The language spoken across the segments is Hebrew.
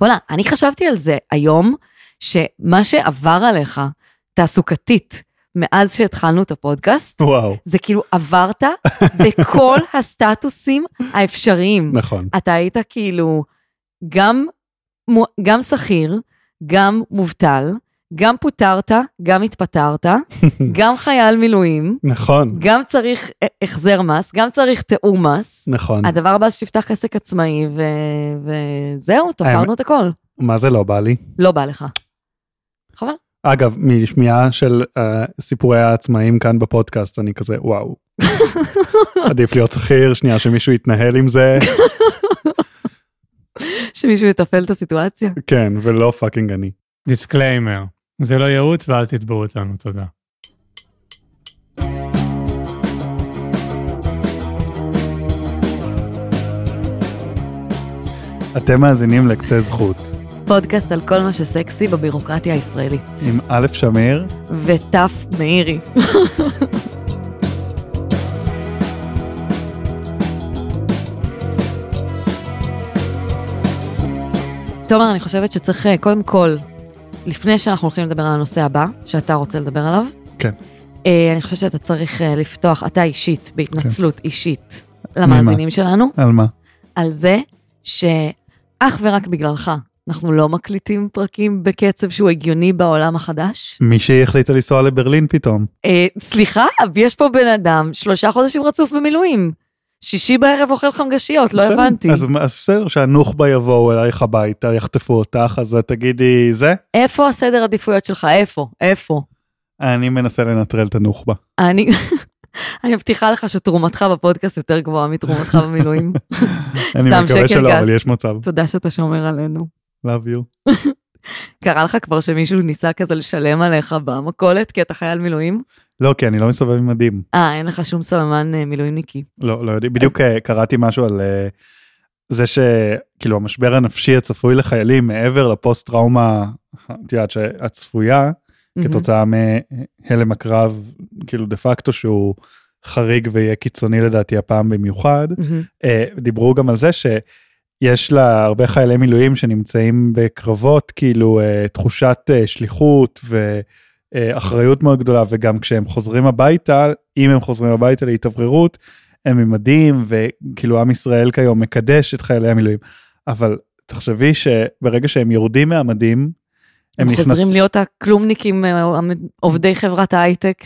בוא'נה, אני חשבתי על זה היום, שמה שעבר עליך, תעסוקתית, מאז שהתחלנו את הפודקאסט, וואו, זה כאילו עברת בכל הסטטוסים האפשריים. נכון. אתה היית כאילו גם, גם שכיר, גם מובטל, גם פוטרת, גם התפטרת, גם חייל מילואים, נכון, גם צריך החזר מס, גם צריך תיאום מס. נכון. הדבר הבא זה שתפתח עסק עצמאי, ו... וזהו, תפרנו את הכל. מה זה לא בא לי? לא בא לך. חבל. אגב, משמיעה של uh, סיפורי העצמאים כאן בפודקאסט, אני כזה, וואו. עדיף להיות שכיר, שנייה שמישהו יתנהל עם זה, שמישהו יתפעל את הסיטואציה. כן, ולא fucking אני. disclaimer, זה לא ייעוץ ואל תתבעו אותנו, תודה. אתם מאזינים לקצה זכות, פודקאסט על כל מה שסקסי בבירוקרטיה הישראלית. עם א' שמיר, ותף מאירי. תומר, אני חושבת שצריך אה, קודם כל, לפני שאנחנו הולכים לדבר על הנושא הבא, שאתה רוצה לדבר עליו, כן. אה, אני חושבת שאתה צריך אה, לפתוח, אתה אישית, בהתנצלות אישית, למאזינים שלנו, על מה? על זה שאך ורק בגללך אנחנו לא מקליטים פרקים בקצב שהוא הגיוני בעולם החדש. מישהי החליטה לנסוע לברלין פתאום. אה, סליחה, יש פה בן אדם שלושה חודשים רצוף במילואים. שישי בערב אוכל חמגשיות, לא בסדר, הבנתי. אז בסדר, שהנוח'בה יבואו אלייך הביתה, יחטפו אותך, אז תגידי זה? איפה הסדר עדיפויות שלך? איפה? איפה? אני מנסה לנטרל את הנוח'בה. אני... אני מבטיחה לך שתרומתך בפודקאסט יותר גבוהה מתרומתך במילואים. אני סתם מקווה שקר שלא, גס. אבל יש מצב. תודה שאתה שומר עלינו. love you. קרה לך כבר שמישהו ניסה כזה לשלם עליך במכולת כי אתה חייל מילואים? לא, כי אני לא מסתובב עם מדים. אה, אין לך שום סממן אה, מילואימניקי. לא, לא יודע, בדיוק אה, קראתי משהו על אה, זה שכאילו המשבר הנפשי הצפוי לחיילים מעבר לפוסט טראומה, את יודעת, הצפויה, כתוצאה מהלם הקרב, כאילו דה פקטו שהוא חריג ויהיה קיצוני לדעתי הפעם במיוחד. דיברו גם על זה שיש לה הרבה חיילי מילואים שנמצאים בקרבות, כאילו אה, תחושת אה, שליחות ואחריות מאוד גדולה, וגם כשהם חוזרים הביתה, אם הם חוזרים הביתה להתאווררות, הם עם מדים, וכאילו עם ישראל כיום מקדש את חיילי המילואים. אבל תחשבי שברגע שהם יורדים מהמדים, הם נכנס- חוזרים להיות הכלומניקים, אה, עובדי חברת ההייטק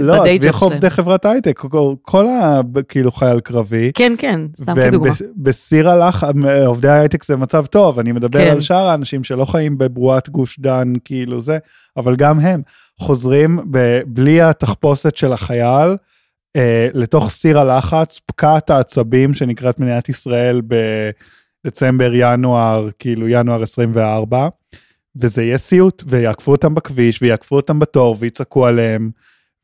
לא, שבדיי עזבי ג'וב שלהם. עובדי חברת הייטק, כל- כל ה... כאילו חייל קרבי, כן, כן, סתם כדוגמה. בס- בסיר הלח, עובדי ההייטק זה מצב טוב, אני מדבר כן. על שאר האנשים שלא חיים בבועת גוש דן, כאילו זה, אבל גם הם חוזרים ב- בלי התחפושת של החייל, אה, לתוך סיר הלחץ, פקעת העצבים שנקראת מדינת ישראל בדצמבר, ינואר, כאילו ינואר 24, וזה יהיה סיוט, ויעקפו אותם בכביש, ויעקפו אותם בתור, ויצעקו עליהם.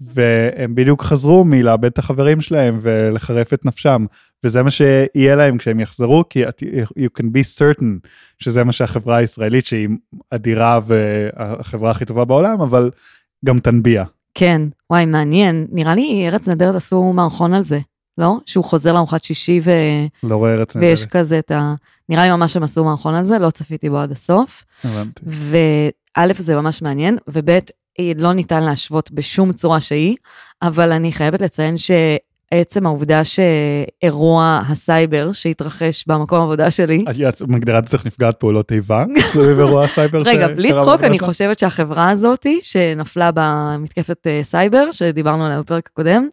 והם בדיוק חזרו מלאבד את החברים שלהם ולחרף את נפשם וזה מה שיהיה להם כשהם יחזרו כי you can be certain שזה מה שהחברה הישראלית שהיא אדירה והחברה הכי טובה בעולם אבל גם תנביע. כן, וואי, מעניין. נראה לי ארץ נהדרת עשו מערכון על זה, לא? שהוא חוזר לארוחת שישי ו... לא רואה ארץ ויש נהדרת. כזה את ה... נראה לי ממש הם עשו מערכון על זה, לא צפיתי בו עד הסוף. הבנתי. וא', זה ממש מעניין, וב', אה, לא ניתן להשוות בשום צורה שהיא, אבל אני חייבת לציין שעצם העובדה שאירוע הסייבר שהתרחש במקום העבודה שלי, את מגדירה את עצמך נפגעת פעולות איבה סביב אירוע הסייבר רגע, בלי צחוק, אני? חושבת שהחברה הזאתי, שנפלה במתקפת אה, סייבר, שדיברנו עליה בפרק הקודם,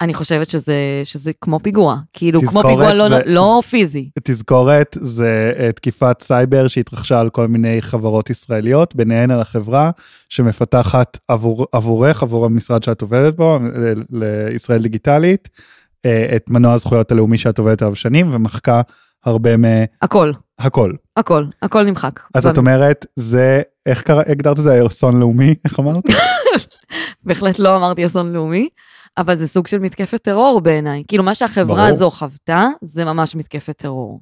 אני חושבת שזה, שזה כמו פיגוע, כאילו כמו פיגוע לא, זה- לא פיזי. תזכורת זה אה, תקיפת סייבר שהתרחשה על כל מיני חברות ישראליות, ביניהן על החברה שמפתחת עבור, עבורך, עבור המשרד שאת עובדת בו, לישראל דיגיטלית, אה, את מנוע הזכויות הלאומי שאת עובדת עליו שנים ומחקה הרבה הכל, מהכל. הכל, הכל נמחק. אז את אומרת, זה, איך קרא, הגדרת את זה, אסון לאומי, איך אמרת? בהחלט לא אמרתי אסון לאומי, אבל זה סוג של מתקפת טרור בעיניי. כאילו, מה שהחברה ברור. הזו חוותה, זה ממש מתקפת טרור.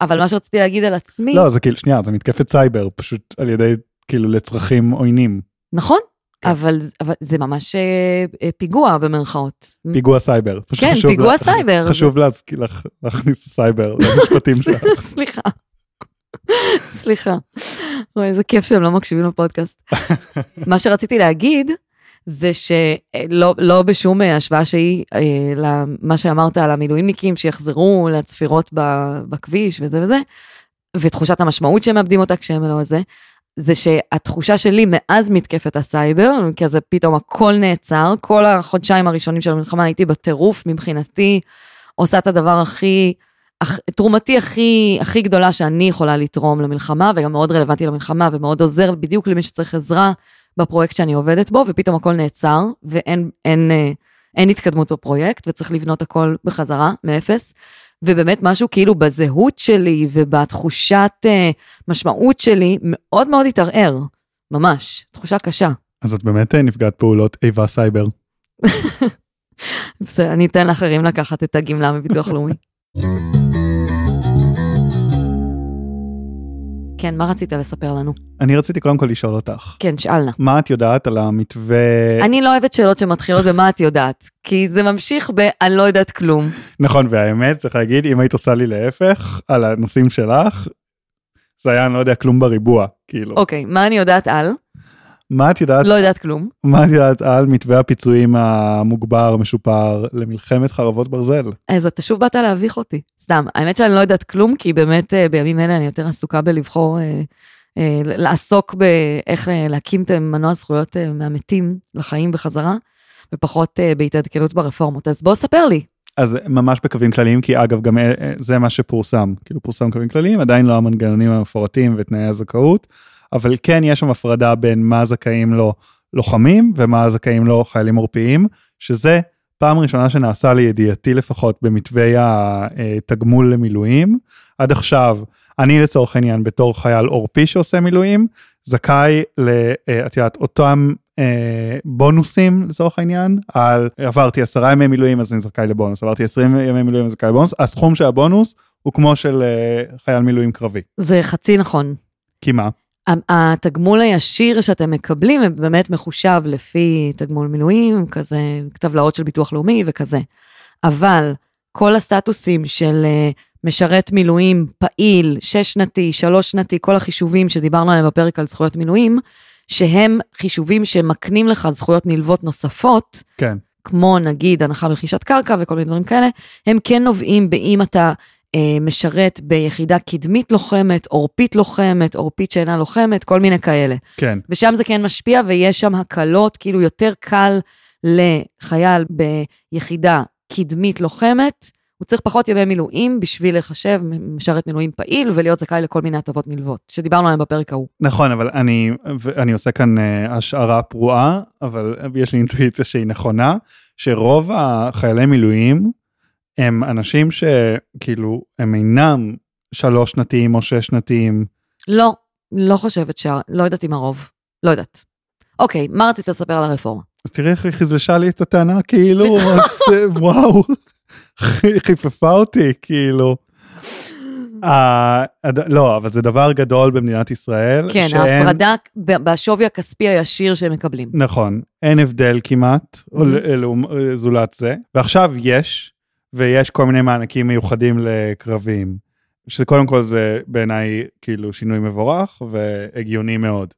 אבל מה שרציתי להגיד על עצמי, לא, זה כאילו, שנייה, זה מתקפת סייבר, פשוט על ידי, כאילו, לצרכים עוינים. נכון, כן. אבל, אבל זה ממש אה, אה, פיגוע במרכאות. פיגוע סייבר. כן, פיגוע לה- סייבר. חשוב להזכיר לך- להכניס סייבר למשפטים שלך. סליחה. סליחה. אוי, איזה כיף שהם לא מקשיבים לפודקאסט. מה שרציתי להגיד, זה שלא לא בשום אה, השוואה שהיא אה, למה שאמרת על המילואימניקים שיחזרו לצפירות בכביש וזה וזה, ותחושת המשמעות שהם מאבדים אותה כשהם לא זה, זה שהתחושה שלי מאז מתקפת הסייבר, אז פתאום הכל נעצר, כל החודשיים הראשונים של המלחמה הייתי בטירוף מבחינתי, עושה את הדבר הכי, אח, תרומתי הכי, הכי גדולה שאני יכולה לתרום למלחמה, וגם מאוד רלוונטי למלחמה, ומאוד עוזר בדיוק למי שצריך עזרה בפרויקט שאני עובדת בו, ופתאום הכל נעצר, ואין אין, אין, אין התקדמות בפרויקט, וצריך לבנות הכל בחזרה, מאפס. ובאמת משהו כאילו בזהות שלי ובתחושת uh, משמעות שלי מאוד מאוד התערער, ממש, תחושה קשה. אז את באמת אה, נפגעת פעולות איבה סייבר. בסדר, אני אתן לאחרים לקחת את הגמלה מביטוח לאומי. כן, מה רצית לספר לנו? אני רציתי קודם כל לשאול אותך, כן, שאלנה. מה את יודעת על המתווה, אני לא אוהבת שאלות שמתחילות במה את יודעת, כי זה ממשיך ב"אני לא יודעת כלום". נכון והאמת צריך להגיד אם היית עושה לי להפך על הנושאים שלך, זה היה אני לא יודע כלום בריבוע כאילו, אוקיי, מה אני יודעת על? מה את יודעת, לא יודעת כלום. מה את יודעת על מתווה הפיצויים המוגבר משופר למלחמת חרבות ברזל? אז אתה שוב באת להביך אותי. סתם, האמת שאני לא יודעת כלום, כי באמת אה, בימים אלה אני יותר עסוקה בלבחור, אה, אה, לעסוק באיך אה, להקים את מנוע זכויות אה, מהמתים לחיים בחזרה, ופחות אה, בהתעדכנות ברפורמות. אז בוא ספר לי. אז ממש בקווים כלליים כי אגב גם זה מה שפורסם כאילו פורסם קווים כלליים עדיין לא המנגנונים המפורטים ותנאי הזכאות אבל כן יש שם הפרדה בין מה זכאים לו לוחמים ומה זכאים לו חיילים עורפיים שזה פעם ראשונה שנעשה לידיעתי לפחות במתווי התגמול למילואים. עד עכשיו אני לצורך העניין בתור חייל עורפי שעושה מילואים זכאי ל... אה, את יודעת אותם אה, בונוסים לצורך העניין על עברתי 10 ימי מילואים אז אני זכאי לבונוס עברתי 20 ימי מילואים אז זכאי לבונוס הסכום של הבונוס הוא כמו של אה, חייל מילואים קרבי. זה חצי נכון. כי מה התגמול הישיר שאתם מקבלים באמת מחושב לפי תגמול מילואים, כזה טבלאות של ביטוח לאומי וכזה. אבל כל הסטטוסים של אה, משרת מילואים פעיל, שש שנתי, שלוש שנתי, כל החישובים שדיברנו עליהם בפרק על זכויות מילואים, שהם חישובים שמקנים לך זכויות נלוות נוספות, כן כמו נגיד הנחה ברכישת קרקע וכל מיני דברים כאלה, הם כן נובעים באם אתה משרת ביחידה קדמית לוחמת, עורפית לוחמת, עורפית שאינה לוחמת, כל מיני כאלה. כן ושם זה כן משפיע ויש שם הקלות, כאילו יותר קל לחייל ביחידה קדמית לוחמת, הוא צריך פחות ימי מילואים בשביל לחשב משרת מילואים פעיל ולהיות זכאי לכל מיני הטבות נלוות, שדיברנו עליהן בפרק ההוא. נכון אבל אני אני עושה כאן אה, השערה פרועה אבל יש לי אינטואיציה שהיא נכונה שרוב החיילי מילואים הם אנשים שכאילו הם אינם שלוש שנתיים או שש שנתיים לא, לא חושבת ש... לא יודעת אם הרוב. לא יודעת. אוקיי, מה רצית לספר על הרפורמה? תראי איך היא חיזשה לי את הטענה כאילו אז, אה, וואו חי- חיפפה אותי כאילו. אה, הד- לא אבל זה דבר גדול במדינת ישראל. כן, שאין- ההפרדה בשווי הכספי הישיר שהם מקבלים. נכון, אין הבדל כמעט, Mhm. לעומת- זולת זה, ועכשיו יש, ויש כל מיני מענקים מיוחדים לקרבים, שזה קודם כל זה בעיניי כאילו שינוי מבורך והגיוני מאוד.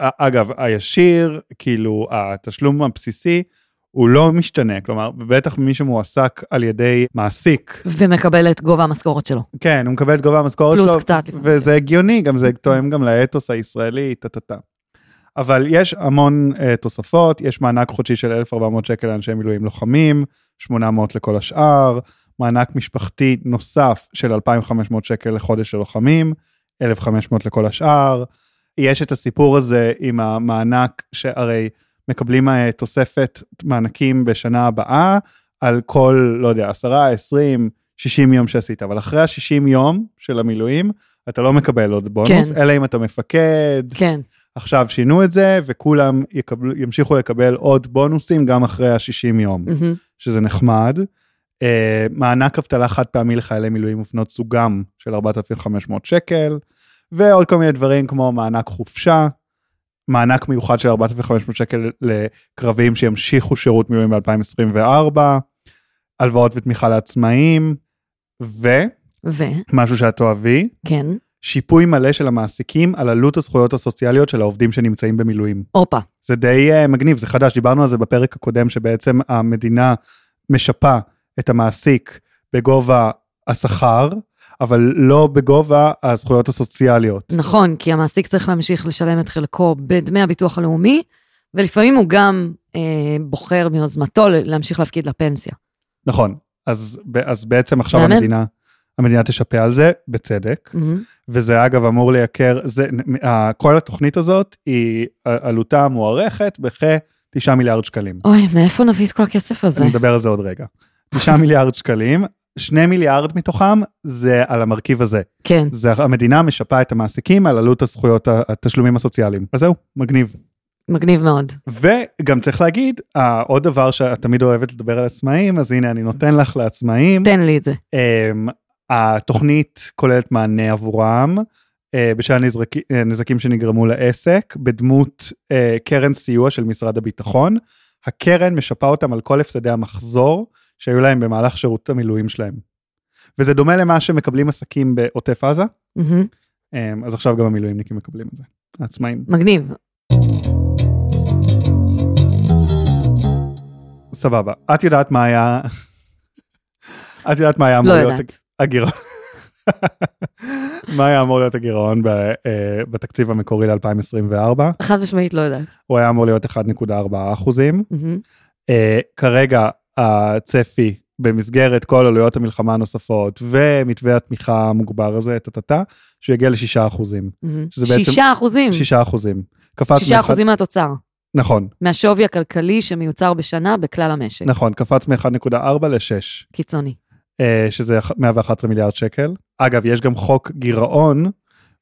א- אגב, הישיר, כאילו התשלום הבסיסי, הוא לא משתנה, כלומר, בטח מי שמועסק על ידי מעסיק, ומקבל את גובה המשכורת שלו. כן, הוא מקבל את גובה המשכורת פלוס שלו, קצת. לפעמים. וזה הגיוני, גם זה תואם גם לאתוס הישראלי, טה-טה-טה. אבל יש המון uh, תוספות, יש מענק חודשי של 1,400 שקל לאנשי מילואים לוחמים, 800 לכל השאר, מענק משפחתי נוסף של 2,500 שקל לחודש של לוחמים, 1,500 לכל השאר. יש את הסיפור הזה עם המענק שהרי מקבלים אה, תוספת מענקים בשנה הבאה על כל, לא יודע, 10, 20, 60 יום שעשית, אבל אחרי ה-60 יום של המילואים, אתה לא מקבל עוד בונוס, כן. אלא אם אתה מפקד. כן, עכשיו שינו את זה, וכולם יקבלו, ימשיכו לקבל עוד בונוסים גם אחרי ה-60 יום, מהמם. שזה נחמד. אה, מענק אבטלה חד פעמי לחיילי מילואים ובנות זוגם של 4,500 שקל, ועוד כל מיני דברים כמו מענק חופשה, מענק מיוחד של 4,500 שקל לקרבים שימשיכו שירות מילואים ב-2024, הלוואות ותמיכה לעצמאים, ומשהו ו... שאת תאהבי, כן. שיפוי מלא של המעסיקים על עלות הזכויות הסוציאליות של העובדים שנמצאים במילואים. הופה. זה די uh, מגניב, זה חדש, דיברנו על זה בפרק הקודם, שבעצם המדינה משפה את המעסיק בגובה השכר, אבל לא בגובה הזכויות הסוציאליות. נכון, כי המעסיק צריך להמשיך לשלם את חלקו בדמי הביטוח הלאומי, ולפעמים הוא גם אה, בוחר מיוזמתו להמשיך להפקיד לפנסיה. נכון, אז, אז בעצם עכשיו מהמם. המדינה, המדינה תשפה על זה, בצדק, מהמם. וזה אגב אמור לייקר, זה, כל התוכנית הזאת היא עלותה מוערכת בכ-9 מיליארד שקלים. אוי, מאיפה נביא את כל הכסף הזה? אני אדבר על זה עוד רגע. 9 מיליארד שקלים, 2 מיליארד מתוכם זה על המרכיב הזה. כן, זה המדינה משפה את המעסיקים על עלות הזכויות התשלומים הסוציאליים. אז זהו, מגניב. מגניב מאוד. וגם צריך להגיד, עוד דבר שאת תמיד אוהבת לדבר על עצמאים, אז הנה אני נותן לך לעצמאים. תן לי את זה. התוכנית כוללת מענה עבורם אה, בשל הנזקים שנגרמו לעסק בדמות אה, קרן סיוע של משרד הביטחון. הקרן משפה אותם על כל הפסדי המחזור שהיו להם במהלך שירות המילואים שלהם. וזה דומה למה שמקבלים עסקים בעוטף עזה. אמ, אז עכשיו גם המילואימניקים מקבלים את זה, העצמאים. מגניב. סבבה. את יודעת מה היה... את יודעת מה היה אמור לא להיות יודעת. הגירעון? מה היה אמור להיות הגירעון ב- אה, בתקציב המקורי ל-2024? חד משמעית לא יודעת. הוא היה אמור להיות 1.4 אחוזים. אה, כרגע הצפי במסגרת כל עלויות המלחמה הנוספות ומתווה התמיכה המוגבר הזה, טה-טה-טה, שהוא יגיע ל-6 אחוזים. מהמם. שזה בעצם- שישה אחוזים. 6 אחוזים. קפץ שישה מאחד- אחוזים מהתוצר. נכון, מהשווי הכלכלי שמיוצר בשנה בכלל המשק. נכון, קפץ מ-1.4 ל-6. קיצוני. אה, שזה 111 מיליארד שקל. אגב, יש גם חוק גירעון,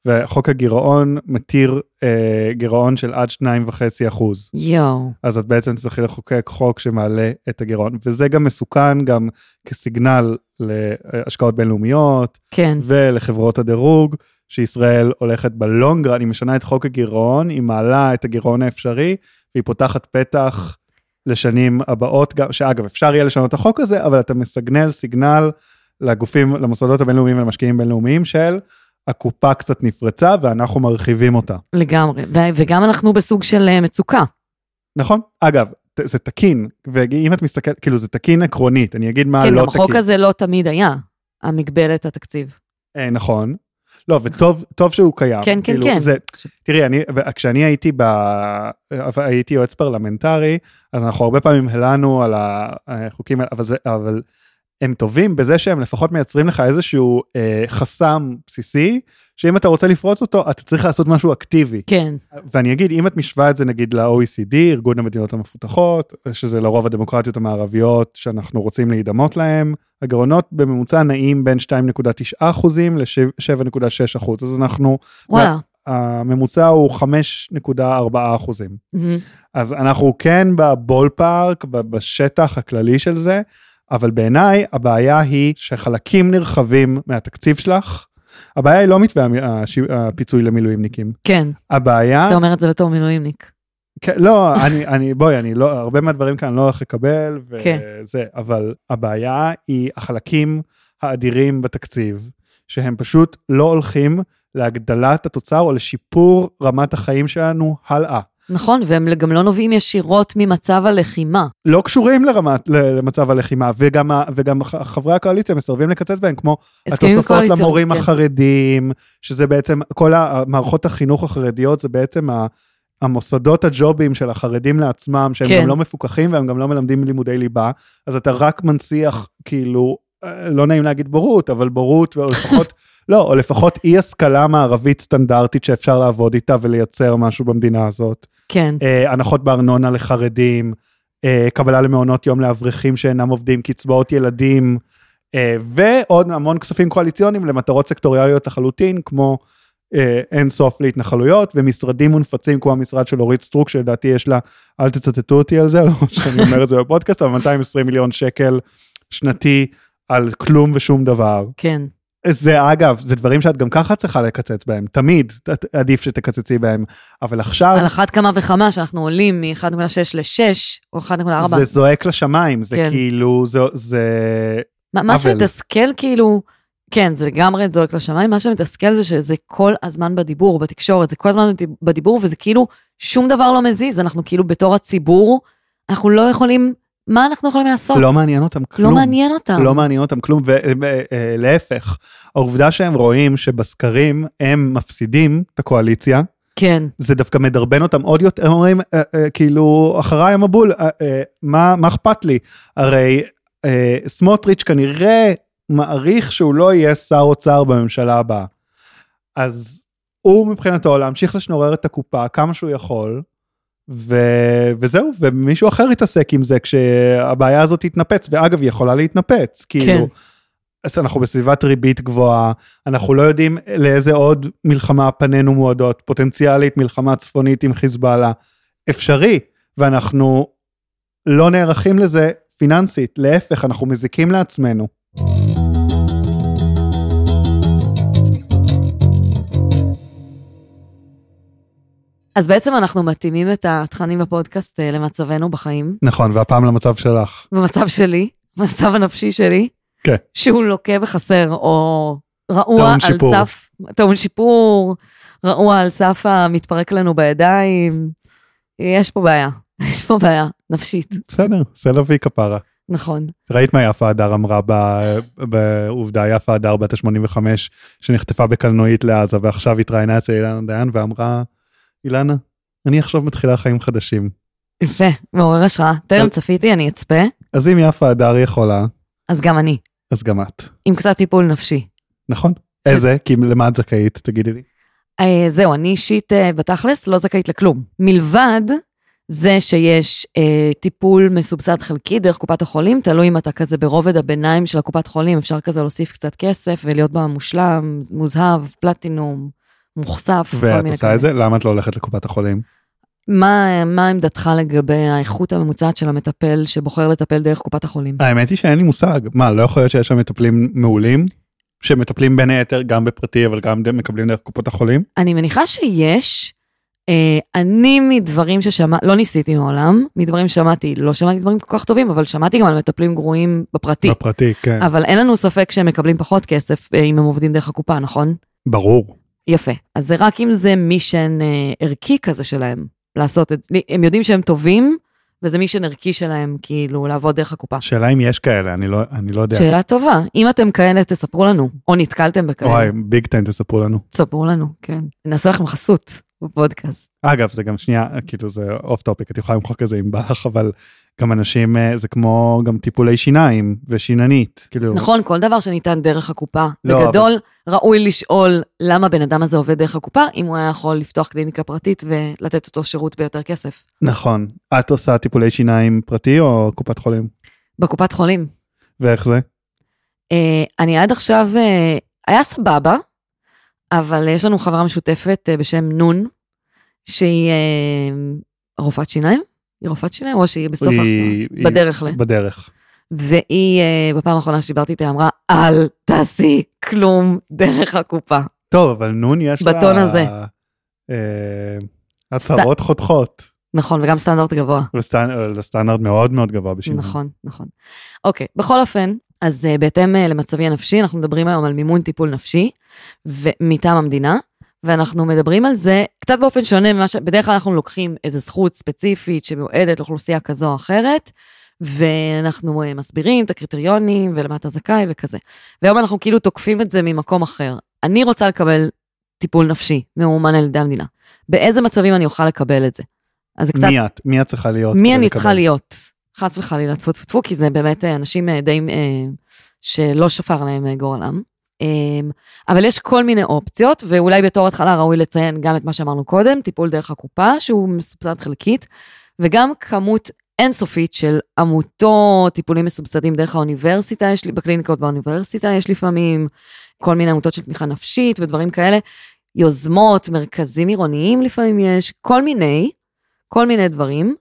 וחוק הגירעון מתיר אה, גירעון של עד 2.5 אחוז. יואו. אז את בעצם תצטרכי לחוקק חוק שמעלה את הגירעון, וזה גם מסוכן גם כסיגנל להשקעות בינלאומיות כן. ולחברות הדירוג, שישראל הולכת בלונגרן, היא משנה את חוק הגירעון, היא מעלה את הגירעון האפשרי, והיא פותחת פתח לשנים הבאות, גם, שאגב, אפשר יהיה לשנות את החוק הזה, אבל אתה מסגנל סיגנל לגופים, למוסדות הבינלאומיים ולמשקיעים בינלאומיים של הקופה קצת נפרצה ואנחנו מרחיבים אותה. לגמרי. ו- וגם אנחנו בסוג של אה, מצוקה. נכון? אגב, זה תקין, ואם את מסתכלת, כאילו זה תקין עקרונית, אני אגיד מה כן, לא גם תקין. החוק הזה לא תמיד היה, המגבלת התקציב. אה, נכון. לא, וטוב טוב שהוא קיים. כן, כן, כאילו, כן. זה, תראי, אני, כשאני הייתי ב... הייתי יועץ פרלמנטרי, אז אנחנו הרבה פעמים הלנו על החוקים אבל, זה, אבל הם טובים בזה שהם לפחות מייצרים לך איזשהו אה, חסם בסיסי, שאם אתה רוצה לפרוץ אותו, אתה צריך לעשות משהו אקטיבי. כן. ואני אגיד, אם את משווה את זה נגיד ל-OECD, ארגון המדינות המפותחות, שזה לרוב הדמוקרטיות המערביות שאנחנו רוצים להידמות להם, הגירעונות בממוצע נעים בין 2.9 אחוזים ל-7.6 אחוז, אז אנחנו, וואלה. הממוצע הוא 5.4 אחוזים. מהמם. אז אנחנו כן בבול פארק, בשטח הכללי של זה, אבל בעיניי הבעיה היא שחלקים נרחבים מהתקציב שלך, הבעיה היא לא מתווה הפיצוי למילואימניקים. כן, הבעיה, אתה אומר את זה בתור מילואימניק. כן, לא, אני, אני, בואי, אני לא, הרבה מהדברים כאן אני לא הולך לקבל, כן. וזה, אבל הבעיה היא החלקים האדירים בתקציב, שהם פשוט לא הולכים להגדלת התוצר או לשיפור רמת החיים שלנו הלאה. נכון, והם גם לא נובעים ישירות ממצב הלחימה. לא קשורים לרמת, למצב הלחימה, וגם, וגם חברי הקואליציה מסרבים לקצץ בהם, כמו התוספות למורים כן. החרדים, שזה בעצם, כל המערכות החינוך החרדיות זה בעצם ה- המוסדות הג'ובים של החרדים לעצמם, שהם כן. גם לא מפוקחים והם גם לא מלמדים לימודי ליבה, אז אתה רק מנציח, כאילו, אה, לא נעים להגיד בורות, אבל בורות, או לפחות, לא, או לפחות אי השכלה מערבית סטנדרטית שאפשר לעבוד איתה ולייצר משהו במדינה הזאת. כן, אה, הנחות בארנונה לחרדים, אה, קבלה למעונות יום לאברכים שאינם עובדים, קצבאות ילדים, אה, ועוד המון כספים קואליציוניים למטרות סקטוריאליות לחלוטין, כמו אה, אין סוף להתנחלויות, ומשרדים מונפצים כמו המשרד של אורית סטרוק, שלדעתי יש לה, אל תצטטו אותי על זה, לא שאני אומר את זה בפודקאסט, אבל 220 מיליון שקל שנתי על כלום ושום דבר. כן. זה אגב, זה דברים שאת גם ככה צריכה לקצץ בהם, תמיד עדיף שתקצצי בהם, אבל עכשיו... על אחת כמה וכמה שאנחנו עולים מ-1.6 ל-6 או 1.4. זה זועק לשמיים, זה כן. כאילו, זה, זה... מה, מה. שמתסכל כאילו, כן, זה לגמרי זועק לשמיים. מה שמתסכל זה שזה כל הזמן בדיבור, בתקשורת, זה כל הזמן בדיבור, וזה כאילו שום דבר לא מזיז. אנחנו כאילו בתור הציבור, אנחנו לא יכולים, מה אנחנו יכולים לעשות? לא מעניין אותם כלום. לא מעניין אותם. לא מעניין אותם כלום, ולהפך, העובדה שהם רואים שבסקרים הם מפסידים את הקואליציה, כן. זה דווקא מדרבן אותם עוד יותר, הם אומרים, אה, אה, כאילו, אחריי המבול, אה, אה, מה, מה אכפת לי? הרי אה, סמוטריץ' כנראה מעריך שהוא לא יהיה שר אוצר בממשלה הבאה. אז הוא מבחינתו להמשיך לשנורר את הקופה כמה שהוא יכול, ו... וזהו, ומישהו אחר יתעסק עם זה כשהבעיה הזאת תתנפץ, ואגב, היא יכולה להתנפץ, כאילו. כן. אז אנחנו בסביבת ריבית גבוהה, אנחנו לא יודעים לאיזה עוד מלחמה פנינו מועדות, פוטנציאלית מלחמה צפונית עם חיזבאללה, אפשרי, ואנחנו לא נערכים לזה פיננסית, להפך, אנחנו מזיקים לעצמנו. אז בעצם אנחנו מתאימים את התכנים בפודקאסט אה, למצבנו בחיים, נכון, והפעם למצב שלך. במצב שלי, במצב הנפשי שלי, כן. שהוא לוקה בחסר, או רעוע על שיפור. סף, טעון שיפור, רעוע על סף המתפרק לנו בידיים. יש פה בעיה, יש פה בעיה נפשית, בסדר, זה לא וי כפרה. נכון. ראית מה יפה הדר אמרה בעובדה יפה הדר בת ה-85 שנחטפה בקלנועית לעזה ועכשיו התראיינה אצל אילנה דיין ואמרה אילנה אני עכשיו מתחילה חיים חדשים. יפה, מעורר השראה. טרם צפיתי, אני אצפה, אז אם יפה הדר יכולה אז גם אני, אז גם את. עם קצת טיפול נפשי. נכון? איזה? כי למה את זכאית תגידי לי? אה, זהו, אני אישית אה, בתכלס לא זכאית לכלום. מלבד זה שיש אה, טיפול מסובסד חלקי דרך קופת החולים, תלוי אם אתה כזה ברובד הביניים של הקופת חולים, אפשר כזה להוסיף קצת כסף ולהיות בה מושלם, מוזהב, פלטינום, כל ואת עושה. את זה? למה את לא הולכת לקופת החולים? מה, מה עמדתך לגבי האיכות הממוצעת של המטפל שבוחר לטפל דרך קופת החולים? האמת היא שאין לי מושג. מה, לא יכול להיות שיש שם מטפלים מעולים? שמטפלים בין היתר גם בפרטי אבל גם מקבלים דרך קופות החולים? אני מניחה שיש. אה, אני מדברים ששמע, לא ניסיתי מעולם, מדברים ששמעתי, לא שמעתי דברים כל כך טובים, אבל שמעתי גם על מטפלים גרועים בפרטי. בפרטי, כן. אבל אין לנו ספק שהם מקבלים פחות כסף אה, אם הם עובדים דרך הקופה, נכון? ברור. יפה. אז זה רק אם זה mission אה, ערכי כזה שלהם לעשות את זה. הם יודעים שהם טובים, וזה mission ערכי שלהם, כאילו, לעבוד דרך הקופה. שאלה אם יש כאלה, אני לא, אני לא יודע. שאלה טובה. אם אתם כאלה, תספרו לנו, או נתקלתם בכאלה, וואי, big time תספרו לנו. תספרו לנו, כן. נעשה לכם חסות בפודקאסט. אגב, זה גם שנייה, כאילו זה off topic, את יכולה למחוק את זה אם בא לך, אבל גם אנשים, אה, זה כמו גם טיפולי שיניים ושיננית. כאילו, נכון, כל דבר שניתן דרך הקופה. לא, בגדול, ראוי לשאול למה בן אדם הזה עובד דרך הקופה, אם הוא היה יכול לפתוח קליניקה פרטית ולתת אותו שירות ביותר כסף. נכון. את עושה טיפולי שיניים פרטי או קופת חולים? בקופת חולים. ואיך זה? אה, אני עד עכשיו, אה, היה סבבה, אבל יש לנו חברה משותפת אה, בשם נון, שהיא אה, רופאת שיניים? היא רופאת שיניים או שהיא בסוף היא-? היא- בדרך ל... בדרך. והיא, אה, בפעם האחרונה שדיברתי איתה, אמרה, אל תעשי כלום דרך הקופה. טוב, אבל נון יש לה... בטון הזה. אה, הצהרות חותכות. נכון, וגם סטנדרט גבוה. לסטנדרט מאוד מאוד גבוה בשיניים. נכון, נכון. אוקיי, בכל אופן, אז uh, בהתאם uh, למצבי הנפשי, אנחנו מדברים היום על מימון טיפול נפשי מטעם המדינה, ואנחנו מדברים על זה קצת באופן שונה ממה ש... בדרך כלל אנחנו לוקחים איזו זכות ספציפית שמיועדת לאוכלוסייה כזו או אחרת, ואנחנו uh, מסבירים את הקריטריונים ולמה אתה זכאי וכזה. והיום אנחנו כאילו תוקפים את זה ממקום אחר. אני רוצה לקבל טיפול נפשי מאומן על ידי המדינה. באיזה מצבים אני אוכל לקבל את זה? אז זה קצת... מי את? מי את צריכה להיות? מי אני לקבל? צריכה להיות? חס וחלילה, טפו טפו טפו, כי זה באמת אה, אנשים אה, די, אה, שלא שפר להם אה, גורלם. אה, אבל יש כל מיני אופציות, ואולי בתור התחלה ראוי לציין גם את מה שאמרנו קודם, טיפול דרך הקופה, שהוא מסובסד חלקית, וגם כמות אינסופית של עמותות, טיפולים מסובסדים דרך האוניברסיטה, יש לי, בקליניקות באוניברסיטה יש לפעמים, כל מיני עמותות של תמיכה נפשית ודברים כאלה, יוזמות, מרכזים עירוניים לפעמים יש, כל מיני, כל מיני דברים,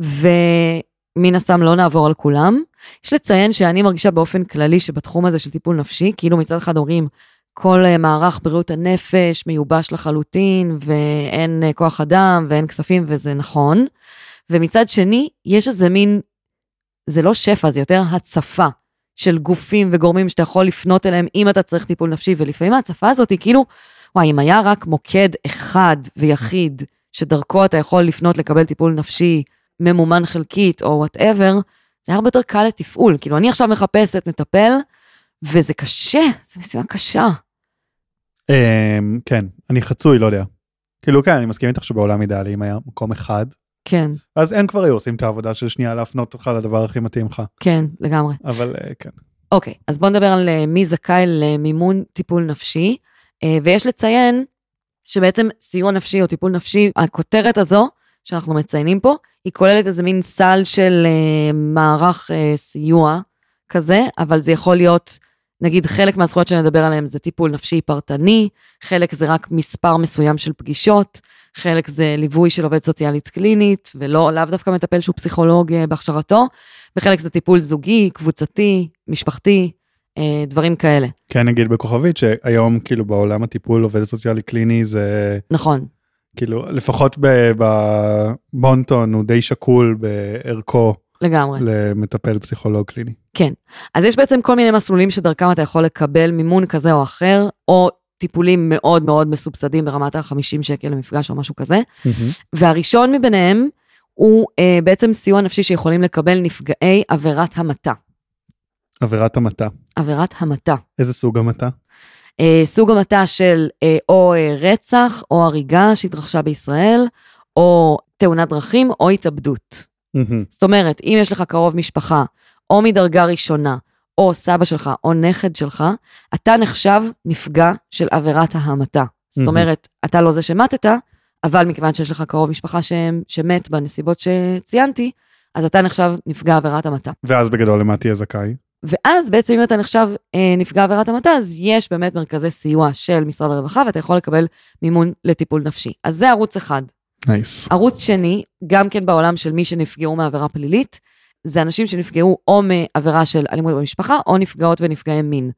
ומן הסתם לא נעבור על כולם. יש לציין שאני מרגישה באופן כללי שבתחום הזה של טיפול נפשי, כאילו מצד אחד אומרים, כל אה, מערך בריאות הנפש מיובש לחלוטין, ואין אה, כוח אדם ואין כספים, וזה נכון. ומצד שני, יש איזה מין, זה לא שפע, זה יותר הצפה של גופים וגורמים שאתה יכול לפנות אליהם אם אתה צריך טיפול נפשי, ולפעמים ההצפה הזאת היא כאילו, וואי, אם היה רק מוקד אחד ויחיד, שדרכו אתה יכול לפנות לקבל טיפול נפשי ממומן חלקית או whatever, זה היה הרבה יותר קל לתפעול. כאילו, אני עכשיו מחפשת מטפל, וזה קשה, זו משימה קשה. אמ, כן, אני חצוי, לא יודע. כאילו כן, אני מסכים איתך שבעולם אידאלי אם היה מקום אחד, כן, אז הם כבר היו עושים את העבודה של שנייה להפנות אותך לדבר הכי מתאים לך. כן, לגמרי. אבל אה, כן. אוקיי, אז בואו נדבר על אה, מי זכאי למימון טיפול נפשי, אה, ויש לציין שבעצם סיוע נפשי או טיפול נפשי, הכותרת הזו שאנחנו מציינים פה, היא כוללת איזה מין סל של אה, מערך אה, סיוע כזה, אבל זה יכול להיות, נגיד חלק מהזכויות שנדבר עליהן זה טיפול נפשי פרטני, חלק זה רק מספר מסוים של פגישות, חלק זה ליווי של עובד סוציאלית קלינית, ולא, לאו דווקא מטפל שהוא פסיכולוג אה, בהכשרתו, וחלק זה טיפול זוגי, קבוצתי, משפחתי, אה, דברים כאלה. כן נגיד בכוכבית שהיום כאילו בעולם הטיפול עובד סוציאלי קליני זה נכון, כאילו לפחות בבונטון הוא די שקול בערכו לגמרי. למטפל פסיכולוג קליני. כן. אז יש בעצם כל מיני מסלולים שדרכם אתה יכול לקבל מימון כזה או אחר, או טיפולים מאוד מאוד מסובסדים ברמת ה-50 שקל למפגש או משהו כזה. והראשון מביניהם הוא אה, בעצם סיוע נפשי שיכולים לקבל נפגעי עבירת המתה. עבירת המתה. עבירת המתה. איזה סוג המתה? אה, סוג המתה של אה, או אה, רצח או הריגה שהתרחשה בישראל, או תאונת דרכים או התאבדות. זאת אומרת, אם יש לך קרוב משפחה, או מדרגה ראשונה, או סבא שלך, או נכד שלך, אתה נחשב נפגע של עבירת ההמתה. זאת. אומרת, אתה לא זה שמטת, אבל מכיוון שיש לך קרוב משפחה ש... שמת בנסיבות שציינתי, אז אתה נחשב נפגע עבירת המתה. ואז בגדול למה תהיה זכאי? ואז בעצם אם אתה נחשב אה, נפגע עבירת המתה, אז יש באמת מרכזי סיוע של משרד הרווחה, ואתה יכול לקבל מימון לטיפול נפשי. אז זה ערוץ אחד. נייס. ערוץ שני, גם כן בעולם של מי שנפגעו מעבירה פלילית, זה אנשים שנפגעו או מעבירה של אלימות במשפחה, או נפגעות ונפגעי מין.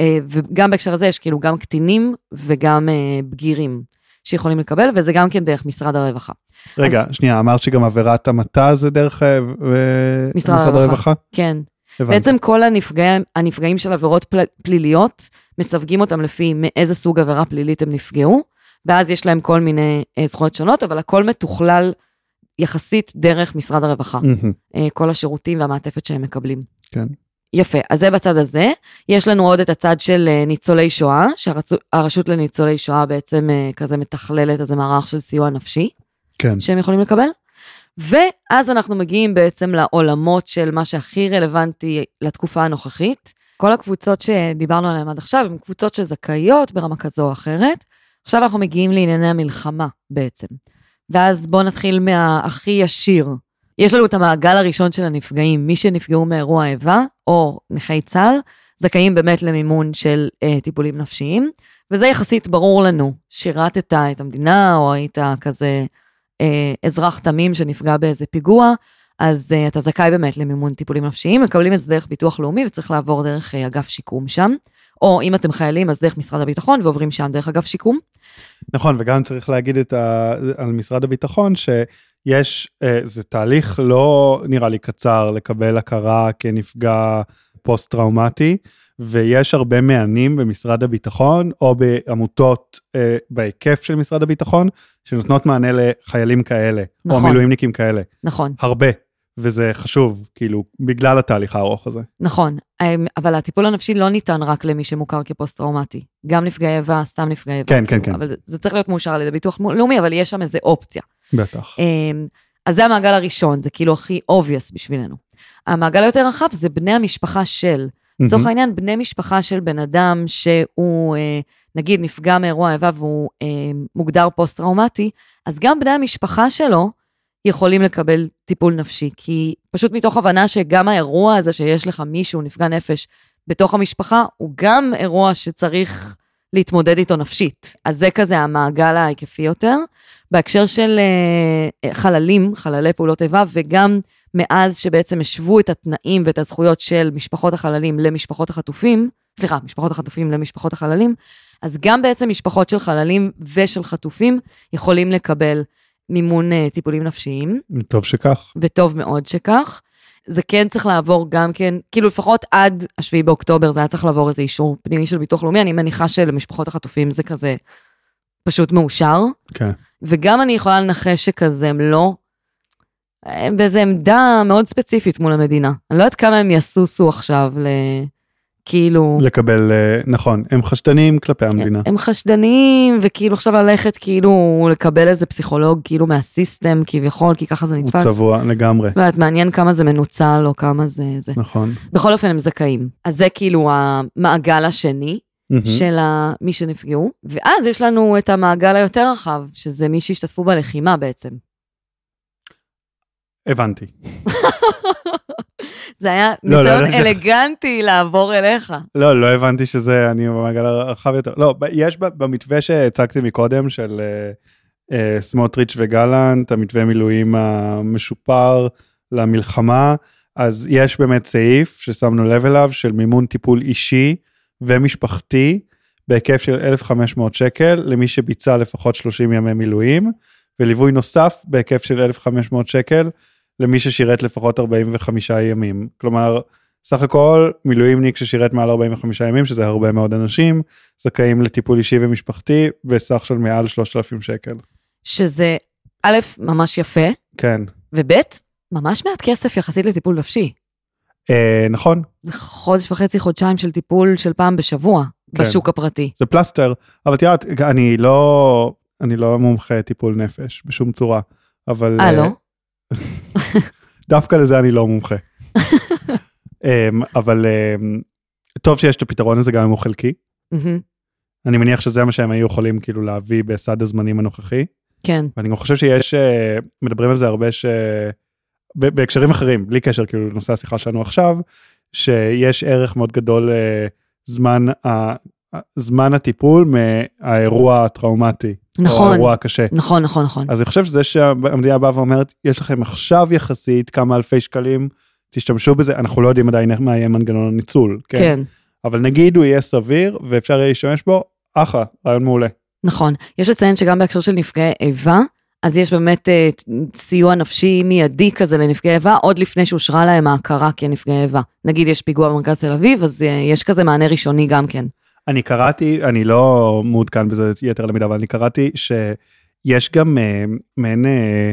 אה, וגם בהקשר הזה יש כאילו גם קטינים וגם אה, בגירים שיכולים לקבל, וזה גם כן דרך משרד הרווחה. רגע, שנייה, אמרת שגם עבירת המתה זה דרך אה, ו- משרד משרד הרווחה. הרווחה? כן. הבנתי. בעצם כל הנפגעים, הנפגעים של עבירות פל, פליליות, מסווגים אותם לפי מאיזה סוג עבירה פלילית הם נפגעו, ואז יש להם כל מיני אה, זכויות שונות, אבל הכל מתוכלל יחסית דרך משרד הרווחה. מהמם. אה, כל השירותים והמעטפת שהם מקבלים. כן. יפה, אז זה בצד הזה. יש לנו עוד את הצד של אה, ניצולי שואה, שהרשות לניצולי שואה בעצם אה, כזה מתכללת איזה מערך של סיוע נפשי כן. שהם יכולים לקבל. ואז אנחנו מגיעים בעצם לעולמות של מה שהכי רלוונטי לתקופה הנוכחית. כל הקבוצות שדיברנו עליהן עד עכשיו הן קבוצות שזכאיות ברמה כזו או אחרת. עכשיו אנחנו מגיעים לענייני המלחמה בעצם. ואז בואו נתחיל מהכי ישיר. יש לנו את המעגל הראשון של הנפגעים, מי שנפגעו מאירוע איבה או נכי צה"ל, זכאים באמת למימון של אה, טיפולים נפשיים, וזה יחסית ברור לנו, שירתת את המדינה או היית כזה אזרח תמים שנפגע באיזה פיגוע, אז אה, אתה זכאי באמת למימון טיפולים נפשיים, מקבלים את זה דרך ביטוח לאומי וצריך לעבור דרך אה, אגף שיקום שם, או אם אתם חיילים אז דרך משרד הביטחון ועוברים שם דרך אגף שיקום. נכון, וגם צריך להגיד את ה... על משרד הביטחון שיש, אה, זה תהליך לא נראה לי קצר לקבל הכרה כנפגע פוסט-טראומטי, ויש הרבה מענים במשרד הביטחון או בעמותות אה, בהיקף של משרד הביטחון, שנותנות מענה לחיילים כאלה, או נכון. מילואימניקים כאלה. נכון, הרבה, וזה חשוב, כאילו, בגלל התהליך הארוך הזה. נכון, אמ, אבל הטיפול הנפשי לא ניתן רק למי שמוכר כפוסט-טראומטי. גם נפגעי איבה, סתם נפגעי איבה. כן, כן, כאילו, כן. אבל זה צריך להיות מאושר על ידי ביטוח לאומי, אבל יש שם איזה אופציה. בטח. אמ, אז זה המעגל הראשון, זה כאילו הכי obvious בשבילנו. המעגל היותר רחב זה בני המשפחה של. לצורך מהמם. העניין, בני משפחה של בן אדם שהוא, אה, נגיד, נפגע מאירוע איבה והוא אה, מוגדר פוסט-טראומטי, אז גם בני המשפחה שלו יכולים לקבל טיפול נפשי, כי פשוט מתוך הבנה שגם האירוע הזה שיש לך מישהו, נפגע נפש, בתוך המשפחה, הוא גם אירוע שצריך להתמודד איתו נפשית. אז זה כזה המעגל ההיקפי יותר. בהקשר של אה, חללים, חללי פעולות איבה, וגם מאז שבעצם השוו את התנאים ואת הזכויות של משפחות החללים למשפחות החטופים, סליחה, משפחות החטופים למשפחות החללים, אז גם בעצם משפחות של חללים ושל חטופים יכולים לקבל מימון אה, טיפולים נפשיים, טוב שכך. וטוב מאוד שכך. זה כן צריך לעבור גם כן, כאילו לפחות עד השביעי באוקטובר זה היה צריך לעבור איזה אישור פנימי של ביטוח לאומי, אני מניחה שלמשפחות החטופים זה כזה פשוט מאושר, כן. וגם אני יכולה לנחש שכזה הם לא, הם באיזה עמדה מאוד ספציפית מול המדינה. אני לא יודעת כמה הם יסוסו עכשיו ל... כאילו... לקבל, אה, נכון, הם חשדנים כלפי המדינה. הם חשדניים, וכאילו עכשיו ללכת כאילו לקבל איזה פסיכולוג כאילו מהסיסטם כביכול, כי ככה זה הוא נתפס. צבוע לגמרי, לא יודעת, מעניין כמה זה מנוצל או כמה זה זה. נכון. בכל אופן הם זכאים. אז זה כאילו המעגל השני מהמם. של ה- מי שנפגעו, ואז יש לנו את המעגל היותר רחב, שזה מי שהשתתפו בלחימה בעצם. הבנתי. זה היה לא, לא, ניסיון לא, אלגנטי לעבור אליך. לא, לא הבנתי שזה, אני במעגל הרחב יותר. לא, יש במתווה שהצגתי מקודם של אה, אה, סמוטריץ' וגלנט, המתווה מילואים המשופר למלחמה, אז יש באמת סעיף ששמנו לב אליו של מימון טיפול אישי ומשפחתי בהיקף של 1,500 שקל למי שביצע לפחות 30 ימי מילואים, וליווי נוסף בהיקף של 1,500 שקל למי ששירת לפחות 45 ימים. כלומר, סך הכל מילואימניק ששירת מעל 45 ימים, שזה הרבה מאוד אנשים, זכאים לטיפול אישי ומשפחתי בסך של מעל 3,000 שקל. שזה א', ממש יפה, כן, וב', ממש מעט כסף יחסית לטיפול נפשי. אה, נכון, זה חודש וחצי, חודשיים של טיפול של פעם בשבוע כן. בשוק הפרטי. זה פלסטר, אבל יודעת, אני לא, אני לא מומחה טיפול נפש בשום צורה, אבל... אה, לא? דווקא לזה אני לא מומחה. אמ, אבל אמ, טוב שיש את הפתרון הזה גם אם הוא חלקי. אני מניח שזה מה שהם היו יכולים כאילו להביא בסד הזמנים הנוכחי. כן, ואני גם חושב שיש, אה, מדברים על זה הרבה ש... בהקשרים אחרים, בלי קשר כאילו לנושא השיחה שלנו עכשיו, שיש ערך מאוד גדול לזמן ה... זמן הטיפול מהאירוע הטראומטי. או נכון, האירוע הקשה. נכון, נכון, נכון. אז אני חושב שזה שהמדינה באה ואומרת, יש לכם עכשיו יחסית כמה אלפי שקלים, תשתמשו בזה, אנחנו לא יודעים עדיין מה יהיה מנגנון הניצול. כן. כן, אבל נגיד הוא יהיה סביר ואפשר יהיה להשתמש בו, אחלה, רעיון מעולה. נכון. יש לציין שגם בהקשר של נפגעי איבה, אז יש באמת אה, סיוע נפשי מיידי כזה לנפגעי איבה, עוד לפני שאושרה להם ההכרה כנפגעי איבה. נגיד יש פיגוע במרכז תל אביב, אז אה, יש כזה מענה ראשוני גם כן. אני קראתי, אני לא מעודכן בזה יתר למידה, אבל אני קראתי שיש גם אה, מעין, אה,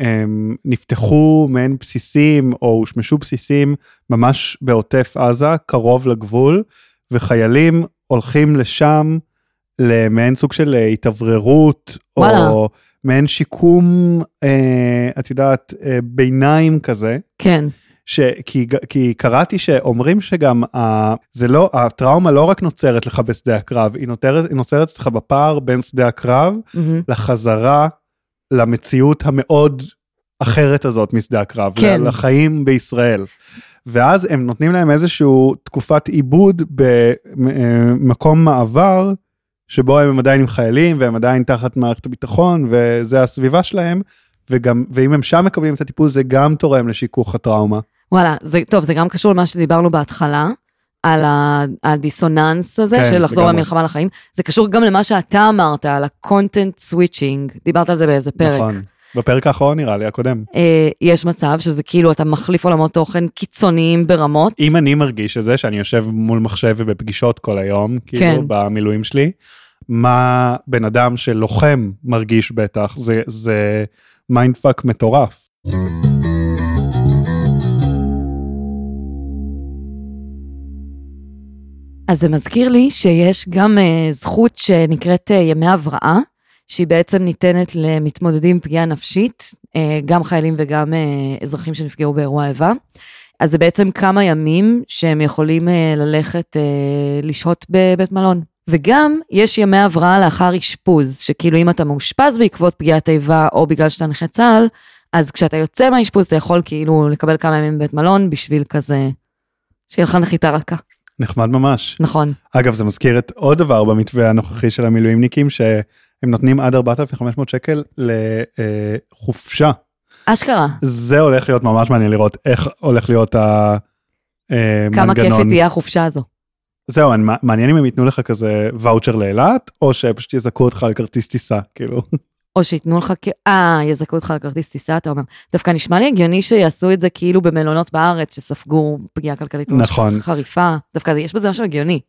אה, נפתחו מעין בסיסים או הושמשו בסיסים ממש בעוטף עזה, קרוב לגבול, וחיילים הולכים לשם למעין סוג של התאווררות, וואלה. או מעין שיקום, את יודעת, ביניים כזה. כן, ש... כי, כי קראתי שאומרים שגם ה... זה לא, הטראומה לא רק נוצרת לך בשדה הקרב, היא נוצרת, היא נוצרת אצלך בפער בין שדה הקרב מהמם, לחזרה למציאות המאוד אחרת הזאת משדה הקרב, כן. לחיים בישראל. ואז הם נותנים להם איזשהו תקופת עיבוד במקום מעבר, שבו הם עדיין עם חיילים והם עדיין תחת מערכת הביטחון וזה הסביבה שלהם, וגם, ואם הם שם מקבלים את הטיפול זה גם תורם לשיכוך הטראומה. וואלה, זה, טוב, זה גם קשור למה שדיברנו בהתחלה, על הדיסוננס הזה כן, של לחזור לגמרי. למלחמה לחיים. זה קשור גם למה שאתה אמרת, על ה-content switching, דיברת על זה באיזה פרק. נכון. בפרק האחרון נראה לי, הקודם. אה, יש מצב שזה כאילו אתה מחליף עולמות תוכן קיצוניים ברמות. אם אני מרגיש את זה, שאני יושב מול מחשב ובפגישות כל היום, כאילו, כן. במילואים שלי, מה בן אדם שלוחם מרגיש בטח, זה, זה mindfuck מטורף. אז זה מזכיר לי שיש גם uh, זכות שנקראת uh, ימי הבראה, שהיא בעצם ניתנת למתמודדים עם פגיעה נפשית, uh, גם חיילים וגם uh, אזרחים שנפגעו באירוע איבה. אז זה בעצם כמה ימים שהם יכולים uh, ללכת uh, לשהות בבית מלון. וגם יש ימי הבראה לאחר אשפוז, שכאילו אם אתה מאושפז בעקבות פגיעת איבה או בגלל שאתה נכה צה"ל, אז כשאתה יוצא מהאשפוז אתה יכול כאילו לקבל כמה ימים בבית מלון בשביל כזה, שיהיה לך נחיתה רכה. נחמד ממש. נכון. אגב, זה מזכיר את עוד דבר במתווה הנוכחי של המילואימניקים, שהם נותנים עד 4,500 שקל לחופשה. אשכרה. זה הולך להיות ממש מעניין לראות איך הולך להיות המנגנון. כמה כיפית תהיה החופשה הזו. זהו, מעניין אם הם ייתנו לך כזה ואוצ'ר לאילת, או שפשוט יזכו אותך על כרטיס טיסה, כאילו. או שייתנו לך, אה, יזכו אותך לכרטיס טיסה, אתה אומר. דווקא נשמע לי הגיוני שיעשו את זה כאילו במלונות בארץ, שספגו פגיעה כלכלית נכון. חריפה. דווקא יש בזה משהו הגיוני,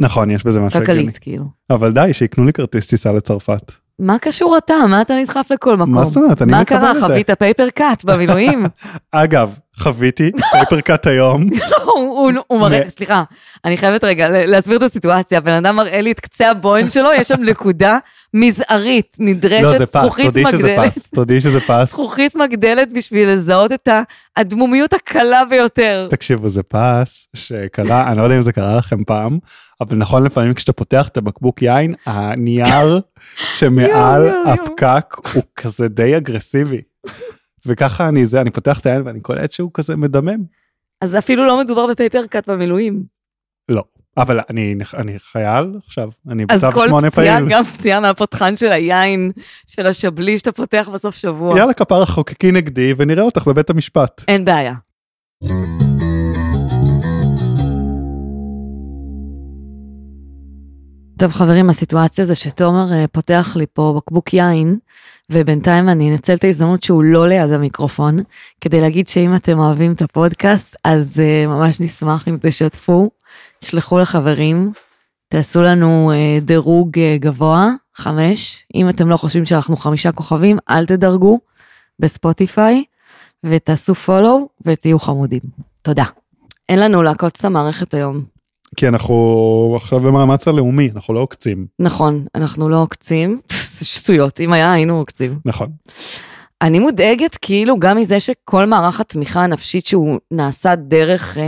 נכון, יש בזה משהו הגיוני. כלכלית, כאילו. אבל די, שיקנו לי כרטיס טיסה לצרפת. מה קשור אתה? מה אתה נדחף לכל מקום? מה זאת אומרת? אני מה מקבל קרה? את זה. חווית פייפר קאט במילואים? אגב, חוויתי קאט היום. הוא- הוא- מראה, סליחה, אני חייבת רגע להסביר את הסיטואציה. הבן אדם מראה לי את קצה הבוין שלו, יש שם נקודה מזערית, לא, נדרשת פס, זכוכית מגדלת. תודי שזה פס. זכוכית מגדלת בשביל לזהות את הדמומיות הקלה ביותר. תקשיבו, זה פס שקרה, אני לא יודע אם זה קרה לכם פעם, אבל נכון לפעמים כשאתה פותח את הבקבוק יין, הנייר שמעל. הפקק הוא כזה די אגרסיבי. וככה אני זה, אני פותח את היין ואני קולט שהוא כזה מדמם. אז אפילו לא מדובר בפייפר קאט במילואים. לא, אבל אני, אני חייל עכשיו, אני אז בצו כל שמונה פציעה, פעיל. גם פציעה מהפותחן של היין, של השבלי שאתה פותח בסוף שבוע. יאללה כפרה חוקקי נגדי ונראה אותך בבית המשפט. אין בעיה. טוב חברים, הסיטואציה זה שתומר אה, פותח לי פה בקבוק יין, ובינתיים אני אנצל את ההזדמנות שהוא לא ליד המיקרופון, כדי להגיד שאם אתם אוהבים את הפודקאסט, אז uh, ממש נשמח אם תשתפו, תשלחו לחברים, תעשו לנו uh, דירוג uh, גבוה, חמש, אם אתם לא חושבים שאנחנו חמישה כוכבים, אל תדרגו בספוטיפיי, ותעשו פולו ותהיו חמודים. תודה. אין לנו לעקוץ את המערכת היום. כי אנחנו עכשיו במאמץ הלאומי, אנחנו לא עוקצים. נכון, אנחנו לא עוקצים, שטויות, אם היה היינו עוקצים. נכון. אני מודאגת כאילו גם מזה שכל מערך התמיכה הנפשית שהוא נעשה דרך אה,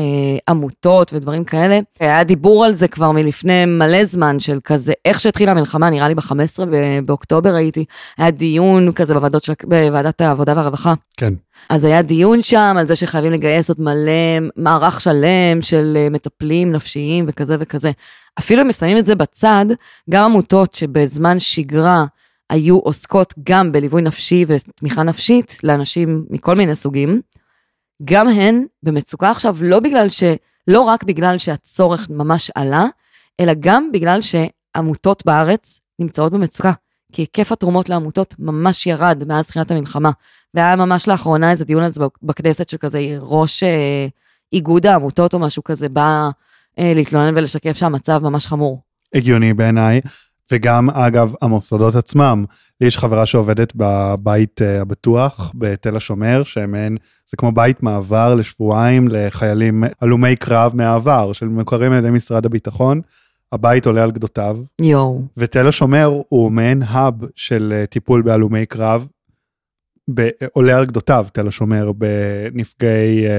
עמותות ודברים כאלה, היה דיבור על זה כבר מלפני מלא זמן של כזה, איך שהתחילה המלחמה, נראה לי ב-15 באוקטובר הייתי, היה דיון כזה בוועדות של, בוועדת העבודה והרווחה. כן. אז היה דיון שם על זה שחייבים לגייס עוד מלא מערך שלם של אה, מטפלים נפשיים וכזה וכזה. אפילו אם שמים את זה בצד, גם עמותות שבזמן שגרה היו עוסקות גם בליווי נפשי ותמיכה נפשית לאנשים מכל מיני סוגים, גם הן במצוקה עכשיו לא בגלל ש... לא רק בגלל שהצורך ממש עלה, אלא גם בגלל שעמותות בארץ נמצאות במצוקה. כי היקף התרומות לעמותות ממש ירד מאז תחילת המלחמה. והיה ממש לאחרונה איזה דיון על זה בכנסת שכזה ראש אה, איגוד העמותות או משהו כזה בא אה, להתלונן ולשקף שהמצב ממש חמור. הגיוני בעיניי. וגם אגב המוסדות עצמם, לי יש חברה שעובדת בבית uh, הבטוח בתל השומר, שמעין, זה כמו בית מעבר לשבועיים לחיילים הלומי קרב מהעבר, שמוכרים על ידי משרד הביטחון. הבית עולה על גדותיו, יואו. ותל השומר הוא מעין האב של uh, טיפול בהלומי קרב. ב- עולה על גדותיו תל השומר בנפגעי uh,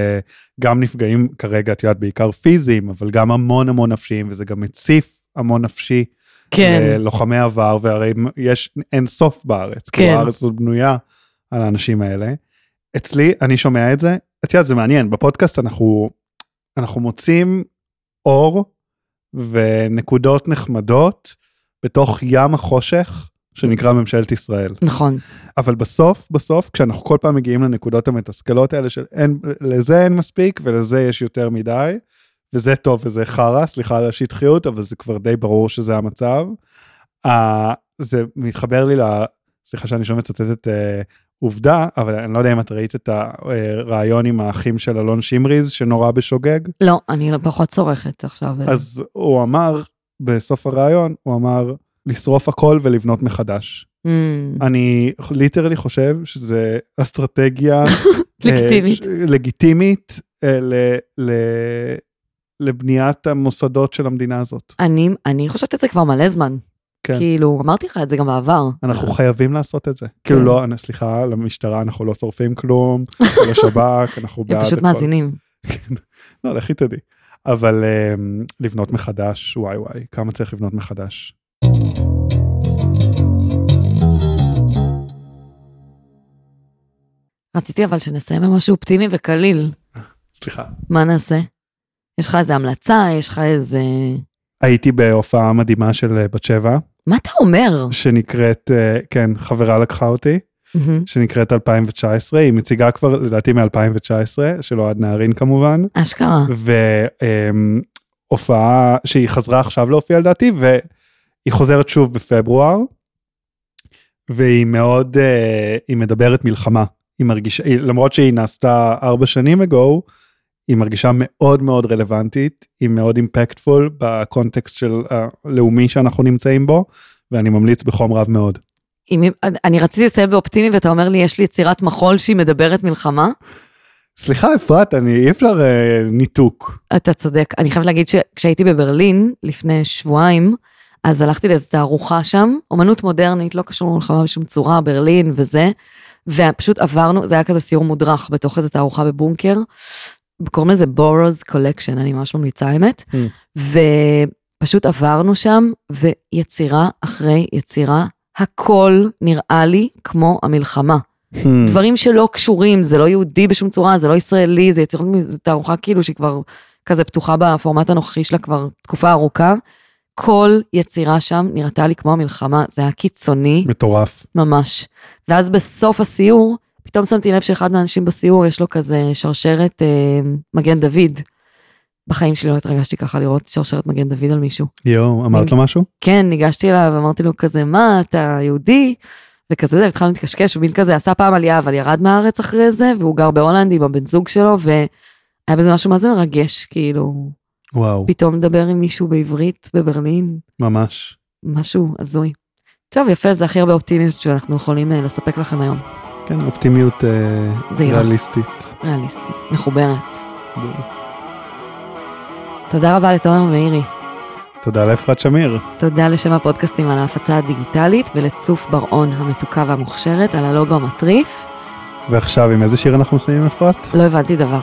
גם נפגעים כרגע את יודעת בעיקר פיזיים אבל גם המון המון נפשיים וזה גם מציף המון נפשי כן. לוחמי עבר והרי יש אין סוף בארץ, כן. כאילו הארץ הזאת בנויה על האנשים האלה. אצלי אני שומע את זה, את יודעת זה מעניין בפודקאסט אנחנו אנחנו מוצאים אור ונקודות נחמדות בתוך ים החושך שנקרא ממשלת ישראל נכון. אבל בסוף בסוף כשאנחנו כל פעם מגיעים לנקודות המתסכלות האלה של אין לזה אין מספיק ולזה יש יותר מדי וזה טוב וזה חרא, סליחה על השטחיות, אבל זה כבר די ברור שזה המצב. Uh, זה מתחבר לי ל... סליחה שאני שוב מצטט את uh, עובדה, אבל אני לא יודע אם את ראית את הרעיון עם האחים של אלון שמריז שנורא בשוגג. לא, אני לא פחות צורכת עכשיו. אז הוא אמר, בסוף הרעיון, הוא אמר, לשרוף הכל ולבנות מחדש. Mm, אני ליטרלי חושב שזה אסטרטגיה לגיטימית. אה, לגיטימית אה, ל- ל- לבניית המוסדות של המדינה הזאת. אני, אני חושבת את זה כבר מלא זמן. כן. כאילו, אמרתי לך את זה גם בעבר. אנחנו חייבים לעשות את זה. כאילו לא, אני- סליחה, למשטרה אנחנו לא שורפים כלום, לשב"כ, אנחנו בעד הם פשוט. מאזינים. לא, לכי תדעי. אבל אה, לבנות מחדש, וואי וואי, כמה צריך לבנות מחדש. רציתי אבל שנסיים במשהו אופטימי וקליל. סליחה. מה נעשה? יש לך איזה המלצה? יש לך איזה... הייתי בהופעה מדהימה של אה, בת שבע, מה אתה אומר? שנקראת, אה, כן, חברה לקחה אותי. מהמם. שנקראת 2019, היא מציגה כבר לדעתי מ-2019, של אוהד נהרין כמובן, אשכרה. והופעה שהיא חזרה עכשיו להופיע לדעתי, והיא חוזרת שוב בפברואר, והיא מאוד, אה, היא מדברת מלחמה. היא מרגישה, למרות שהיא נעשתה ארבע שנים ago, היא מרגישה מאוד מאוד רלוונטית, היא מאוד אימפקטפול בקונטקסט של הלאומי שאנחנו נמצאים בו, ואני ממליץ בחום רב מאוד. אם, אני רציתי לסיים באופטימי ואתה אומר לי, יש לי יצירת מחול שהיא מדברת מלחמה? סליחה אפרת, אני אי אפשר אה, ניתוק. אתה צודק. אני חייבת להגיד שכשהייתי בברלין לפני שבועיים, אז הלכתי לאיזו תערוכה שם, אומנות מודרנית, לא קשור למלחמה בשום צורה, ברלין וזה, ופשוט עברנו, זה היה כזה סיור מודרך בתוך איזו תערוכה בבונקר, קוראים לזה Boros Collection, אני ממש ממליצה האמת, Mm. ופשוט עברנו שם, ויצירה אחרי יצירה, הכל נראה לי כמו המלחמה. Hmm. דברים שלא קשורים, זה לא יהודי בשום צורה, זה לא ישראלי, זה יצירות, זו תערוכה כאילו שהיא כבר כזה פתוחה בפורמט הנוכחי שלה כבר תקופה ארוכה. כל יצירה שם נראתה לי כמו המלחמה, זה היה קיצוני מטורף. ממש. ואז בסוף הסיור, פתאום שמתי לב שאחד מהאנשים בסיור יש לו כזה שרשרת אה, מגן דוד. בחיים שלי לא התרגשתי ככה לראות שרשרת מגן דוד על מישהו. יואו, אמרת לו משהו? כן, ניגשתי אליו, אמרתי לו כזה, מה, אתה יהודי? וכזה זה, התחלנו להתקשקש, ומין כזה, עשה פעם עלייה, אבל ירד מהארץ אחרי זה, והוא גר בהולנד עם הבן זוג שלו, והיה בזה משהו מה זה מרגש, כאילו, וואו, פתאום לדבר עם מישהו בעברית בברלין, ממש. משהו הזוי. טוב, יפה, זה הכי הרבה אופטימיות שאנחנו יכולים אה, לספק לכם היום. כן, אופטימיות אה, זהירה. ריאליסטית. ריאליסטית, מחוברת. תודה רבה לתומר מאירי. תודה לאפרת שמיר. תודה לשם הפודקאסטים על ההפצה הדיגיטלית ולצוף בר-און המתוקה והמוכשרת על הלוגו המטריף. ועכשיו עם איזה שיר אנחנו מסיימים אפרת? לא הבנתי דבר.